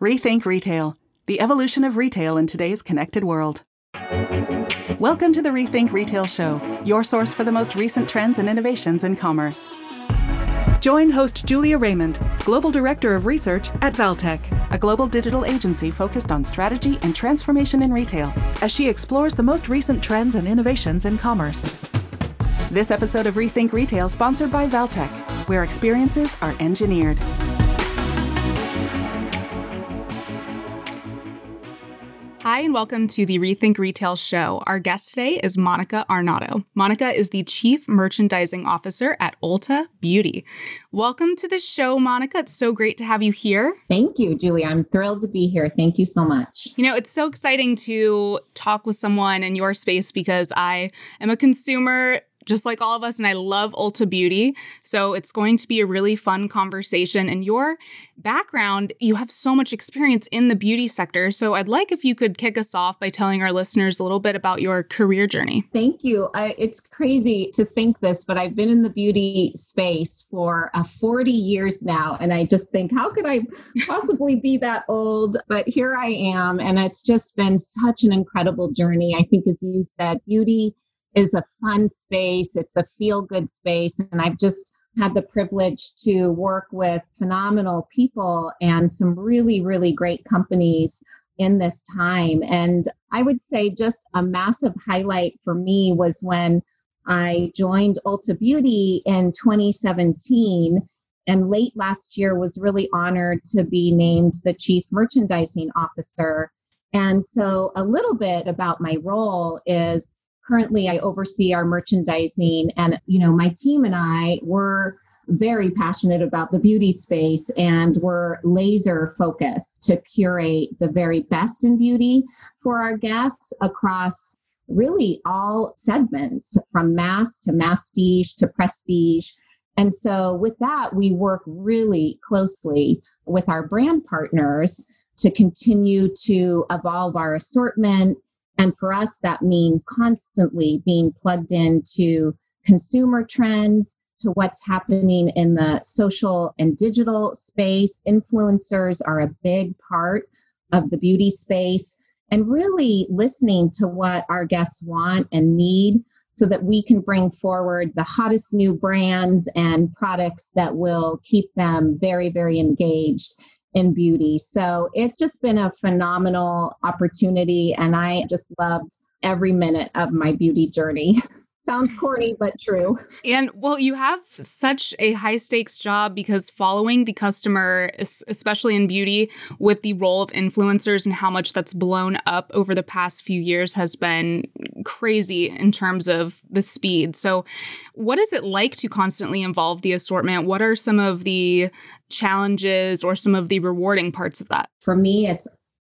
Rethink Retail, the evolution of retail in today's connected world. Welcome to the Rethink Retail Show, your source for the most recent trends and innovations in commerce. Join host Julia Raymond, Global Director of Research at Valtech, a global digital agency focused on strategy and transformation in retail, as she explores the most recent trends and innovations in commerce. This episode of Rethink Retail sponsored by Valtech, where experiences are engineered. Hi, and welcome to the Rethink Retail Show. Our guest today is Monica Arnaudo. Monica is the Chief Merchandising Officer at Ulta Beauty. Welcome to the show, Monica. It's so great to have you here. Thank you, Julie. I'm thrilled to be here. Thank you so much. You know, it's so exciting to talk with someone in your space because I am a consumer just like all of us, and I love Ulta Beauty. So it's going to be a really fun conversation. And your background, you have so much experience in the beauty sector. So I'd like if you could kick us off by telling our listeners a little bit about your career journey. Thank you. I, it's crazy to think this, but I've been in the beauty space for uh, 40 years now. And I just think, how could I possibly be that old? But here I am. And it's just been such an incredible journey. I think, as you said, beauty is a fun space, it's a feel good space. And I've just had the privilege to work with phenomenal people and some really, really great companies in this time. And I would say just a massive highlight for me was when I joined Ulta Beauty in 2017 and late last year was really honored to be named the chief merchandising officer. And so a little bit about my role is currently I oversee our merchandising and you know my team and I were very passionate about the beauty space and we're laser focused to curate the very best in beauty for our guests across really all segments from mass to masstige to prestige. And so, with that, we work really closely with our brand partners to continue to evolve our assortment and for us, that means constantly being plugged into consumer trends, to what's happening in the social and digital space. Influencers are a big part of the beauty space, and really listening to what our guests want and need so that we can bring forward the hottest new brands and products that will keep them very, very engaged in beauty. So it's just been a phenomenal opportunity, and I just loved every minute of my beauty journey. Sounds corny, but true. And well, you have such a high stakes job because following the customer, especially in beauty, with the role of influencers and how much that's blown up over the past few years has been crazy in terms of the speed. So, what is it like to constantly evolve the assortment? What are some of the challenges or some of the rewarding parts of that? For me, it's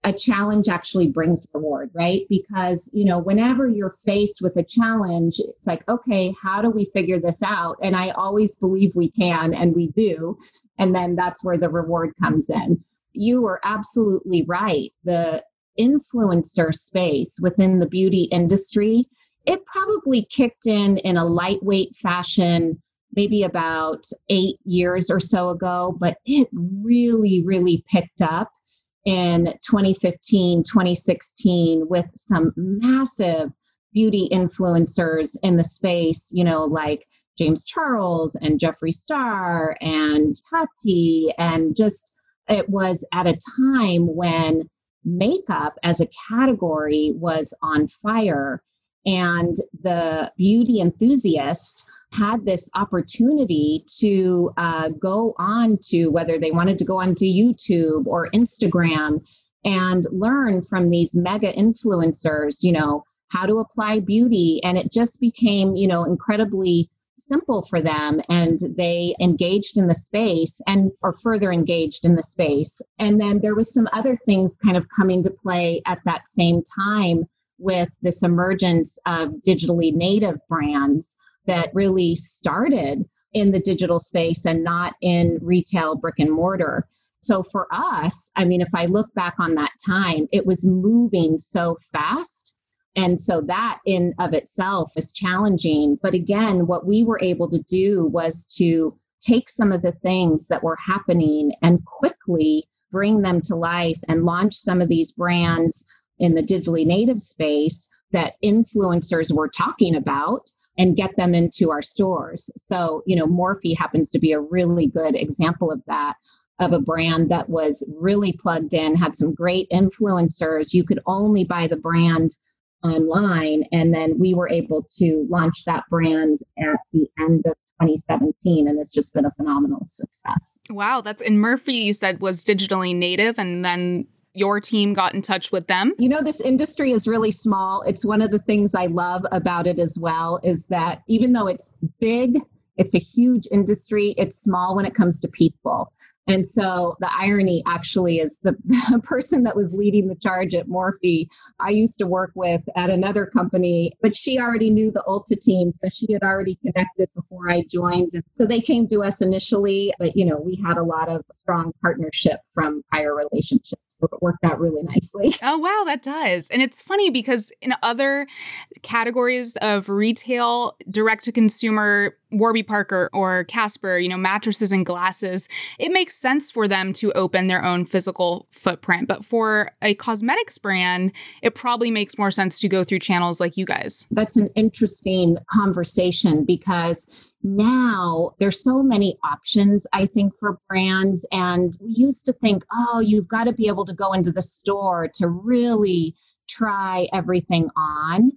a challenge actually brings reward, right? Because, you know, whenever you're faced with a challenge, it's like, okay, how do we figure this out? And I always believe we can, and we do. And then that's where the reward comes in. You are absolutely right. The influencer space within the beauty industry, it probably kicked in in a lightweight fashion maybe about eight years or so ago, but it really, really picked up in 2015, 2016 with some massive beauty influencers in the space, you know, like James Charles and Jeffree Star and Tati. And just it was at a time when makeup as a category was on fire and the beauty enthusiast had this opportunity to uh, go on to whether they wanted to go onto YouTube or Instagram and learn from these mega influencers, you know, how to apply beauty. And it just became, you know, incredibly simple for them. And they engaged in the space and or further engaged in the space. And then there was some other things kind of coming to play at that same time with this emergence of digitally native brands that really started in the digital space and not in retail brick and mortar. So for us, I mean, if I look back on that time, it was moving so fast. And so that in of itself is challenging. But again, what we were able to do was to take some of the things that were happening and quickly bring them to life and launch some of these brands in the digitally native space that influencers were talking about and get them into our stores. So, you know, Morphe happens to be a really good example of that of a brand that was really plugged in, had some great influencers. You could only buy the brand online. And then we were able to launch that brand at the end of 2017 and it's just been a phenomenal success. Wow, that's in Morphe you said was digitally native and then your team got in touch with them? You know, this industry is really small. It's one of the things I love about it as well is that even though it's big, it's a huge industry, it's small when it comes to people. And so the irony actually is the, the, person that was leading the charge at Morphe, I used to work with at another company, but she already knew the Ulta team. So she had already connected before I joined. So they came to us initially, but you know, we had a lot of strong partnership from prior relationships. So it worked out really nicely. Oh, wow, that does. And it's funny because in other categories of retail, direct to consumer, Warby Parker or Casper, you know, mattresses and glasses, it makes sense for them to open their own physical footprint. But for a cosmetics brand, it probably makes more sense to go through channels like you guys. That's an interesting conversation because now there's so many options i think for brands and we used to think oh you've got to be able to go into the store to really try everything on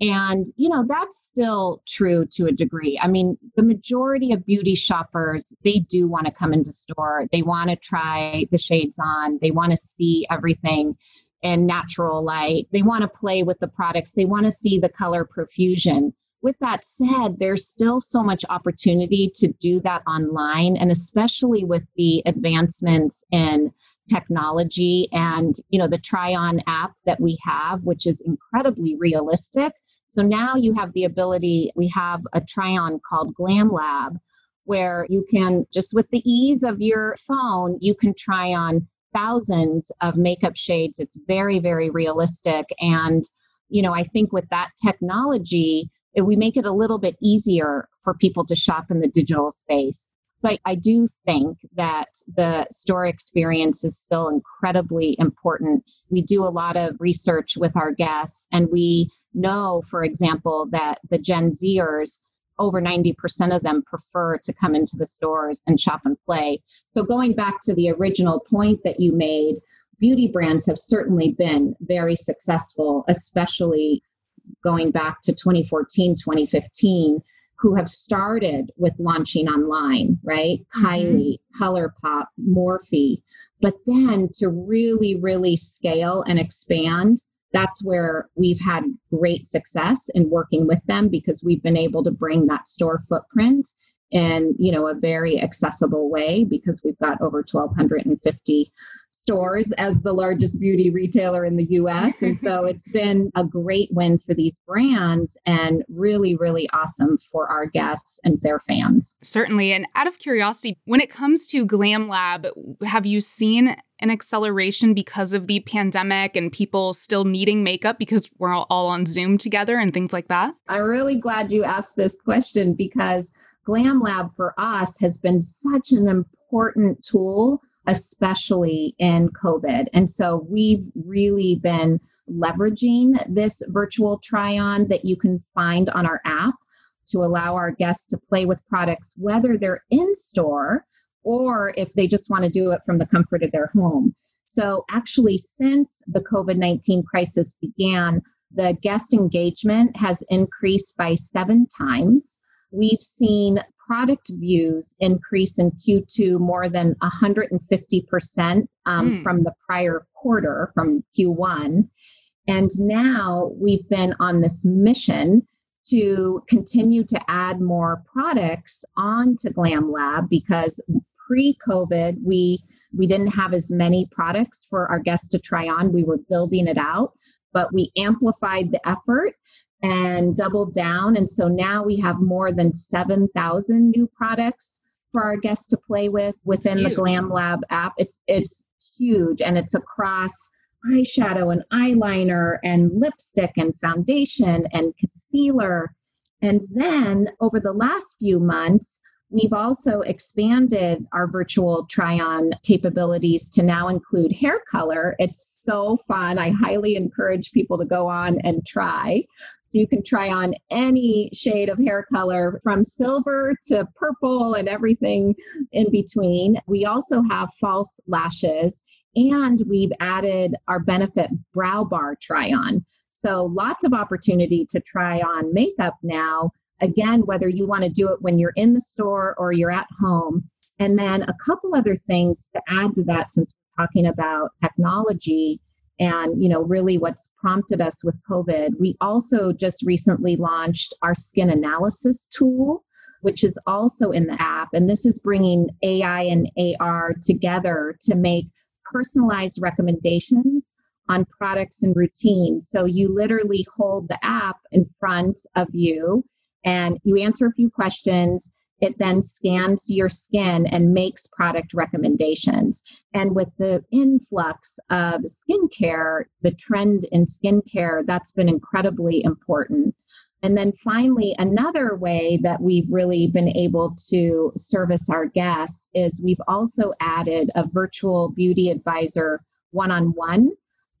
and you know that's still true to a degree. I mean the majority of beauty shoppers they do want to come into store. They want to try the shades on. They want to see everything in natural light. They want to play with the products. They want to see the color profusion. With that said, there's still so much opportunity to do that online, and especially with the advancements in technology and you know the try on app that we have which is incredibly realistic so now you have the ability we have a try on called glam lab where you can just with the ease of your phone you can try on thousands of makeup shades it's very very realistic and you know i think with that technology we make it a little bit easier for people to shop in the digital space. But I do think that the store experience is still incredibly important. We do a lot of research with our guests, and we know, for example, that the Gen Zers, over 90% of them prefer to come into the stores and shop and play. So, going back to the original point that you made, beauty brands have certainly been very successful, especially going back to 2014, 2015, who have started with launching online, right? Mm-hmm. Kylie, ColourPop, Morphe. But then to really, really scale and expand, that's where we've had great success in working with them because we've been able to bring that store footprint in you know a very accessible way because we've got over 1250 stores as the largest beauty retailer in the US. And so it's been a great win for these brands and really, really awesome for our guests and their fans. Certainly. And out of curiosity, when it comes to Glam Lab, have you seen an acceleration because of the pandemic and people still needing makeup because we're all on Zoom together and things like that? I'm really glad you asked this question because Glam Lab for us has been such an important tool especially in COVID. And so we've really been leveraging this virtual try on that you can find on our app to allow our guests to play with products, whether they're in store or if they just want to do it from the comfort of their home. So, actually, since the COVID 19 crisis began, the guest engagement has increased by seven times. We've seen product views increase in Q2 more than 150% um, mm. from the prior quarter, from Q1. And now we've been on this mission to continue to add more products onto Glam Lab because pre-COVID we we didn't have as many products for our guests to try on. We were building it out, but we amplified the effort and doubled down. And so now we have more than 7,000 new products for our guests to play with within the Glam Lab app. It's it's huge and it's across eyeshadow and eyeliner and lipstick and foundation and concealer. And then over the last few months, We've also expanded our virtual try on capabilities to now include hair color. It's so fun. I highly encourage people to go on and try. So you can try on any shade of hair color from silver to purple and everything in between. We also have false lashes and we've added our benefit brow bar try on. So lots of opportunity to try on makeup now Again, whether you want to do it when you're in the store or you're at home. And then a couple other things to add to that since we're talking about technology and you know really what's prompted us with covid. We also just recently launched our skin analysis tool which is also in the app. And this is bringing ai and ar together to make personalized recommendations on products and routines. So you literally hold the app in front of you and you answer a few questions. It then scans your skin and makes product recommendations. And with the influx of skincare, the trend in skincare, that's been incredibly important. And then finally, another way that we've really been able to service our guests is we've also added a virtual beauty advisor one on one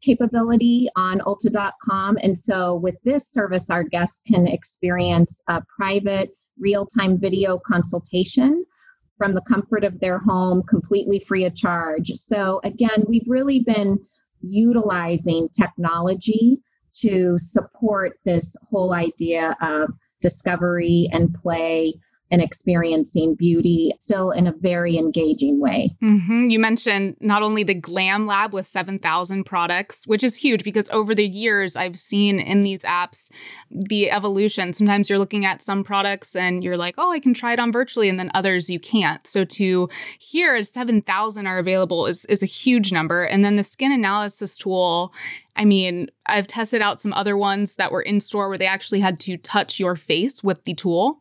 capability on ulta.com. And so with this service, our guests can experience a private real time video consultation from the comfort of their home, completely free of charge. So again, we've really been utilizing technology to support this whole idea of discovery and play and experiencing beauty still in a very engaging way. Mm-hmm. You mentioned not only the Glam Lab with 7,000 products, which is huge because over the years I've seen in these apps the evolution. Sometimes you're looking at some products and you're like, oh, I can try it on virtually, and then others you can't. So to hear 7,000 are available is, is a huge number. And then the skin analysis tool I mean, I've tested out some other ones that were in store where they actually had to touch your face with the tool.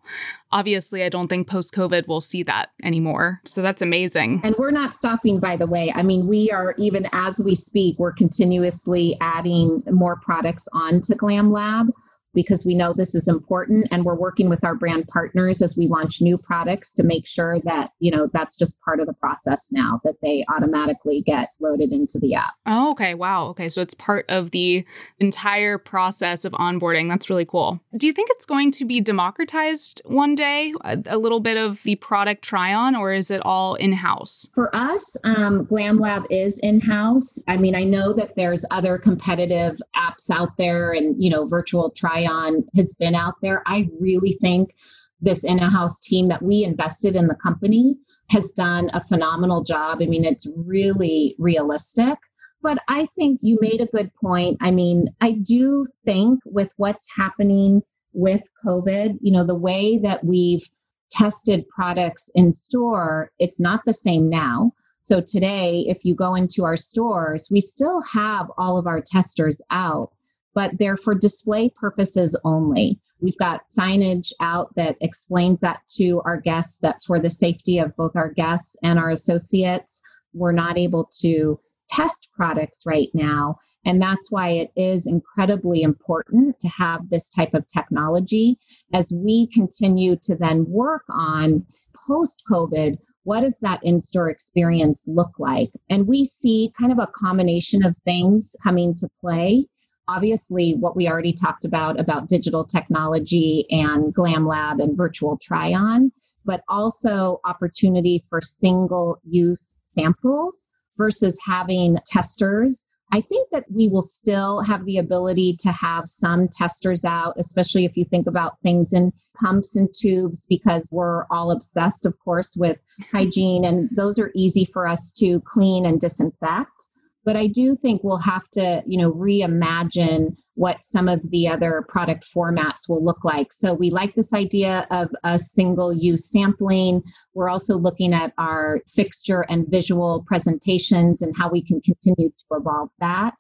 Obviously, I don't think post COVID we'll see that anymore. So that's amazing. And we're not stopping, by the way. I mean, we are, even as we speak, we're continuously adding more products onto Glam Lab because we know this is important and we're working with our brand partners as we launch new products to make sure that you know that's just part of the process now that they automatically get loaded into the app. Oh okay. Wow. Okay. So it's part of the entire process of onboarding. That's really cool. Do you think it's going to be democratized one day a, a little bit of the product try on or is it all in-house? For us um, glam lab is in-house. I mean i know that there's other competitive apps out there and you know virtual try on has been out there. I really think this in house team that we invested in the company has done a phenomenal job. I mean, it's really realistic. But I think you made a good point. I mean, I do think with what's happening with COVID, you know, the way that we've tested products in store, it's not the same now. So today, if you go into our stores, we still have all of our testers out but they're for display purposes only. We've got signage out that explains that to our guests that for the safety of both our guests and our associates, we're not able to test products right now. And that's why it is incredibly important to have this type of technology as we continue to then work on post COVID. What does that in store experience look like? And we see kind of a combination of things coming to play obviously what we already talked about about digital technology and glam lab and virtual try on but also opportunity for single use samples versus having testers. I think that we will still have the ability to have some testers out especially if you think about things in pumps and tubes because we're all obsessed of course with hygiene and those are easy for us to clean and disinfect but I do think we'll have to, you know, reimagine what some of the other product formats will look like. So we like this idea of a single use sampling. We're also looking at our fixture and visual presentations and how we can continue to evolve that.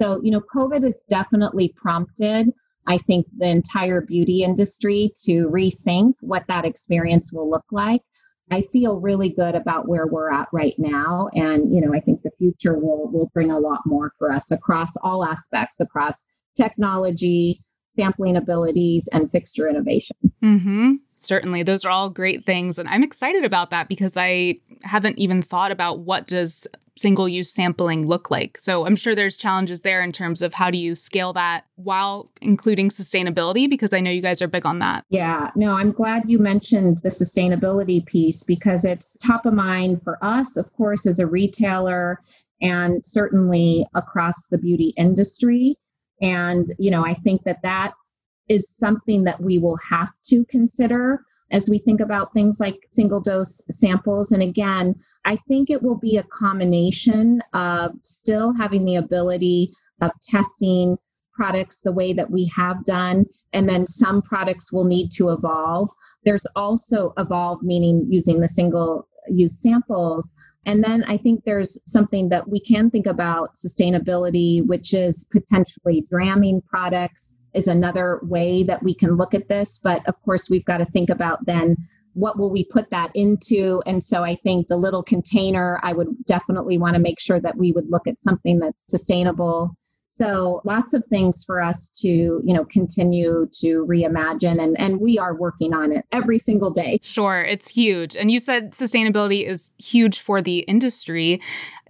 So, you know, COVID has definitely prompted, I think, the entire beauty industry to rethink what that experience will look like. I feel really good about where we're at right now. And, you know, I think the future will will bring a lot more for us across all aspects, across technology, sampling abilities, and fixture innovation. Mm-hmm. Certainly. Those are all great things. And I'm excited about that because I haven't even thought about what does single use sampling look like. So I'm sure there's challenges there in terms of how do you scale that while including sustainability because I know you guys are big on that. Yeah, no, I'm glad you mentioned the sustainability piece because it's top of mind for us, of course, as a retailer and certainly across the beauty industry. And, you know, I think that that is something that we will have to consider as we think about things like single dose samples. And again, I think it will be a combination of still having the ability of testing products the way that we have done, and then some products will need to evolve. There's also evolve, meaning using the single use samples. And then I think there's something that we can think about sustainability, which is potentially dramming products is another way that we can look at this. But of course, we've got to think about then what will we put that into and so i think the little container i would definitely want to make sure that we would look at something that's sustainable so lots of things for us to, you know, continue to reimagine and and we are working on it every single day. Sure, it's huge. And you said sustainability is huge for the industry,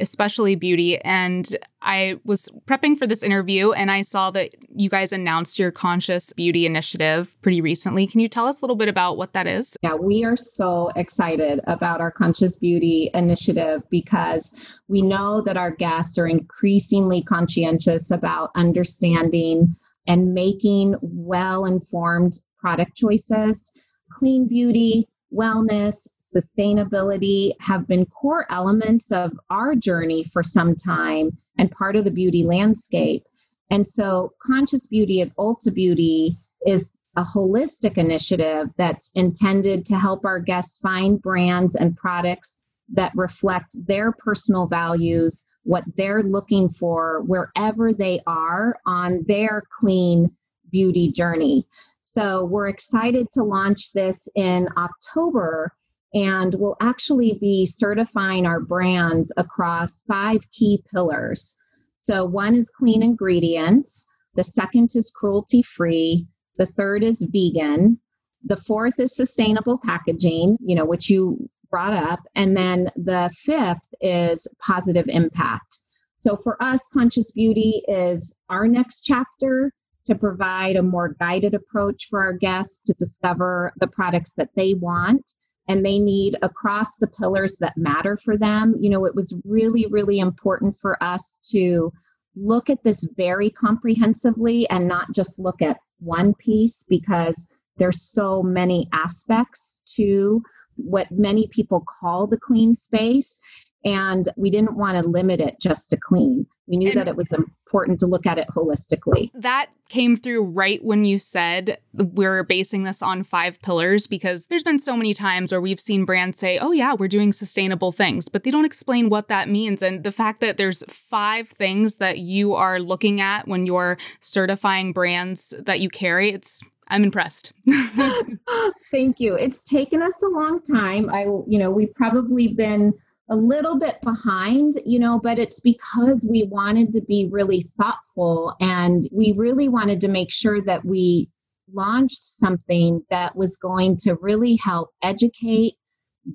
especially beauty and I was prepping for this interview and I saw that you guys announced your conscious beauty initiative pretty recently. Can you tell us a little bit about what that is? Yeah, we are so excited about our conscious beauty initiative because we know that our guests are increasingly conscientious about understanding and making well informed product choices. Clean beauty, wellness, sustainability have been core elements of our journey for some time and part of the beauty landscape. And so, Conscious Beauty at Ulta Beauty is a holistic initiative that's intended to help our guests find brands and products that reflect their personal values, what they're looking for wherever they are on their clean beauty journey. So, we're excited to launch this in October and we'll actually be certifying our brands across five key pillars. So, one is clean ingredients, the second is cruelty free, the third is vegan, the fourth is sustainable packaging, you know, which you brought up, and then the fifth is positive impact. So, for us, conscious beauty is our next chapter to provide a more guided approach for our guests to discover the products that they want and they need across the pillars that matter for them. You know, it was really, really important for us to look at this very comprehensively and not just look at one piece because there's so many aspects to what many people call the clean space and we didn't want to limit it just to clean. We knew and that it was important to look at it holistically. That came through right when you said we're basing this on five pillars because there's been so many times where we've seen brands say, "Oh yeah, we're doing sustainable things," but they don't explain what that means and the fact that there's five things that you are looking at when you're certifying brands that you carry, it's I'm impressed. Thank you. It's taken us a long time. I you know, we've probably been a little bit behind, you know, but it's because we wanted to be really thoughtful and we really wanted to make sure that we launched something that was going to really help educate,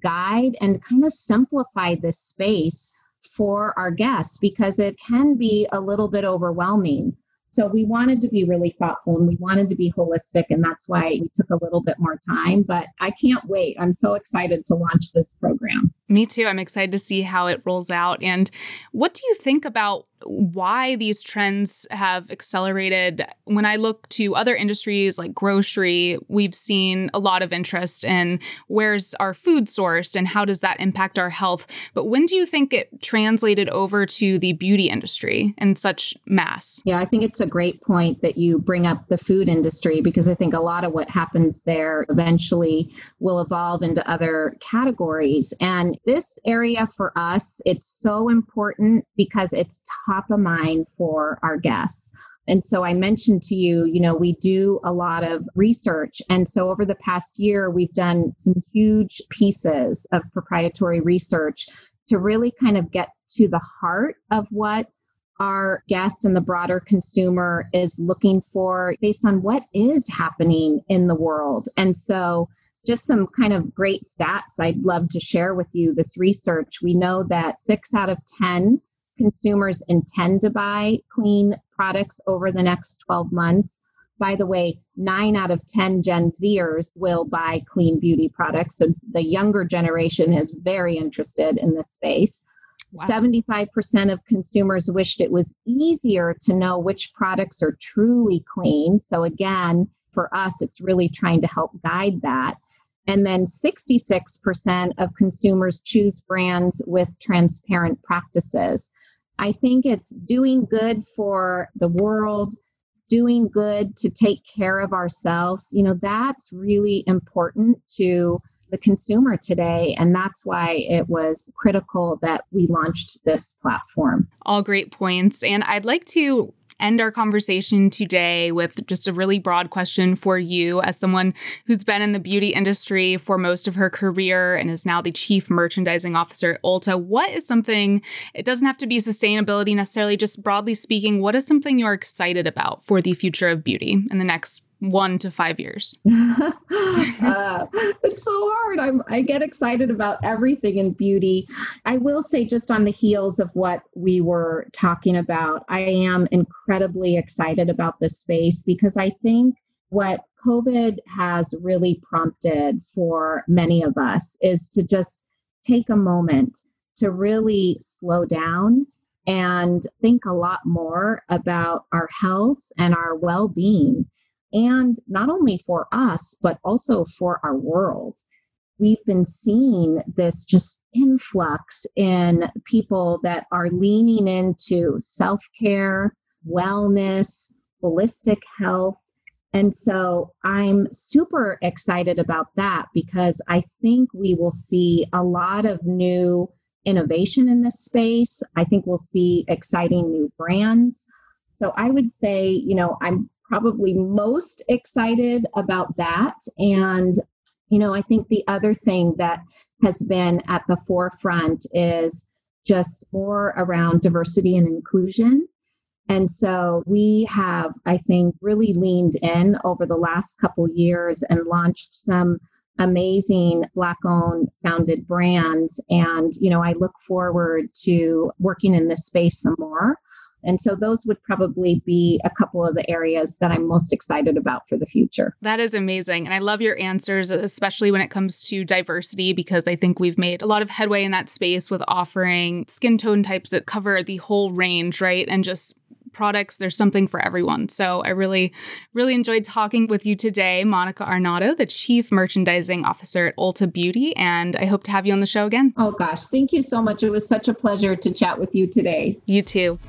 guide, and kind of simplify this space for our guests because it can be a little bit overwhelming. So we wanted to be really thoughtful and we wanted to be holistic, and that's why we took a little bit more time. But I can't wait. I'm so excited to launch this program. Me too. I'm excited to see how it rolls out. And what do you think about why these trends have accelerated. When I look to other industries like grocery, we've seen a lot of interest in where's our food sourced and how does that impact our health. But when do you think it translated over to the beauty industry in such mass? Yeah, I think it's a great point that you bring up the food industry because I think a lot of what happens there eventually will evolve into other categories. And this area for us, it's so important because it's top of mind for our guests. And so I mentioned to you, you know, we do a lot of research. And so over the past year, we've done some huge pieces of proprietary research to really kind of get to the heart of what our guest and the broader consumer is looking for based on what is happening in the world. And so just some kind of great stats I'd love to share with you. This research, we know that six out of 10 consumers intend to buy clean products over the next 12 months. By the way, nine out of 10 Gen Zers will buy clean beauty products. So the younger generation is very interested in this space. Wow. 75% of consumers wished it was easier to know which products are truly clean. So, again, for us, it's really trying to help guide that. And then 66% of consumers choose brands with transparent practices. I think it's doing good for the world, doing good to take care of ourselves. You know, that's really important to the consumer today. And that's why it was critical that we launched this platform. All great points. And I'd like to end our conversation today with just a really broad question for you as someone who's been in the beauty industry for most of her career and is now the chief merchandising officer at Ulta. What is something, it doesn't have to be sustainability necessarily, just broadly speaking, what is something you're excited about for the future of beauty in the next one to five years? uh, it's so hard. I'm, I get excited about everything in beauty. I will say, just on the heels of what we were talking about, I am incredibly excited about this space because I think what COVID has really prompted for many of us is to just take a moment to really slow down and think a lot more about our health and our well being and not only for us, but also for our world. We've been seeing this just influx in people that are leaning into self care, wellness, holistic health. And so I'm super excited about that because I think we will see a lot of new innovation in this space. I think we'll see exciting new brands. So I would say, you know, I'm probably most excited about that. And, you know, I think the other thing that has been at the forefront is just more around diversity and inclusion. And so we have, I think, really leaned in over the last couple years and launched some amazing black owned founded brands and you know i look forward to working in this space some more and so those would probably be a couple of the areas that I'm most excited about for the future. That is amazing. And I love your answers, especially when it comes to diversity, because I think we've made a lot of headway in that space with offering skin tone types that cover the whole range, right? And just products there's something for everyone so i really really enjoyed talking with you today monica arnaudo the chief merchandising officer at ulta beauty and i hope to have you on the show again oh gosh thank you so much it was such a pleasure to chat with you today you too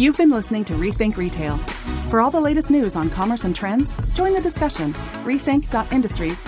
You've been listening to Rethink Retail. For all the latest news on commerce and trends, join the discussion. Rethink.industries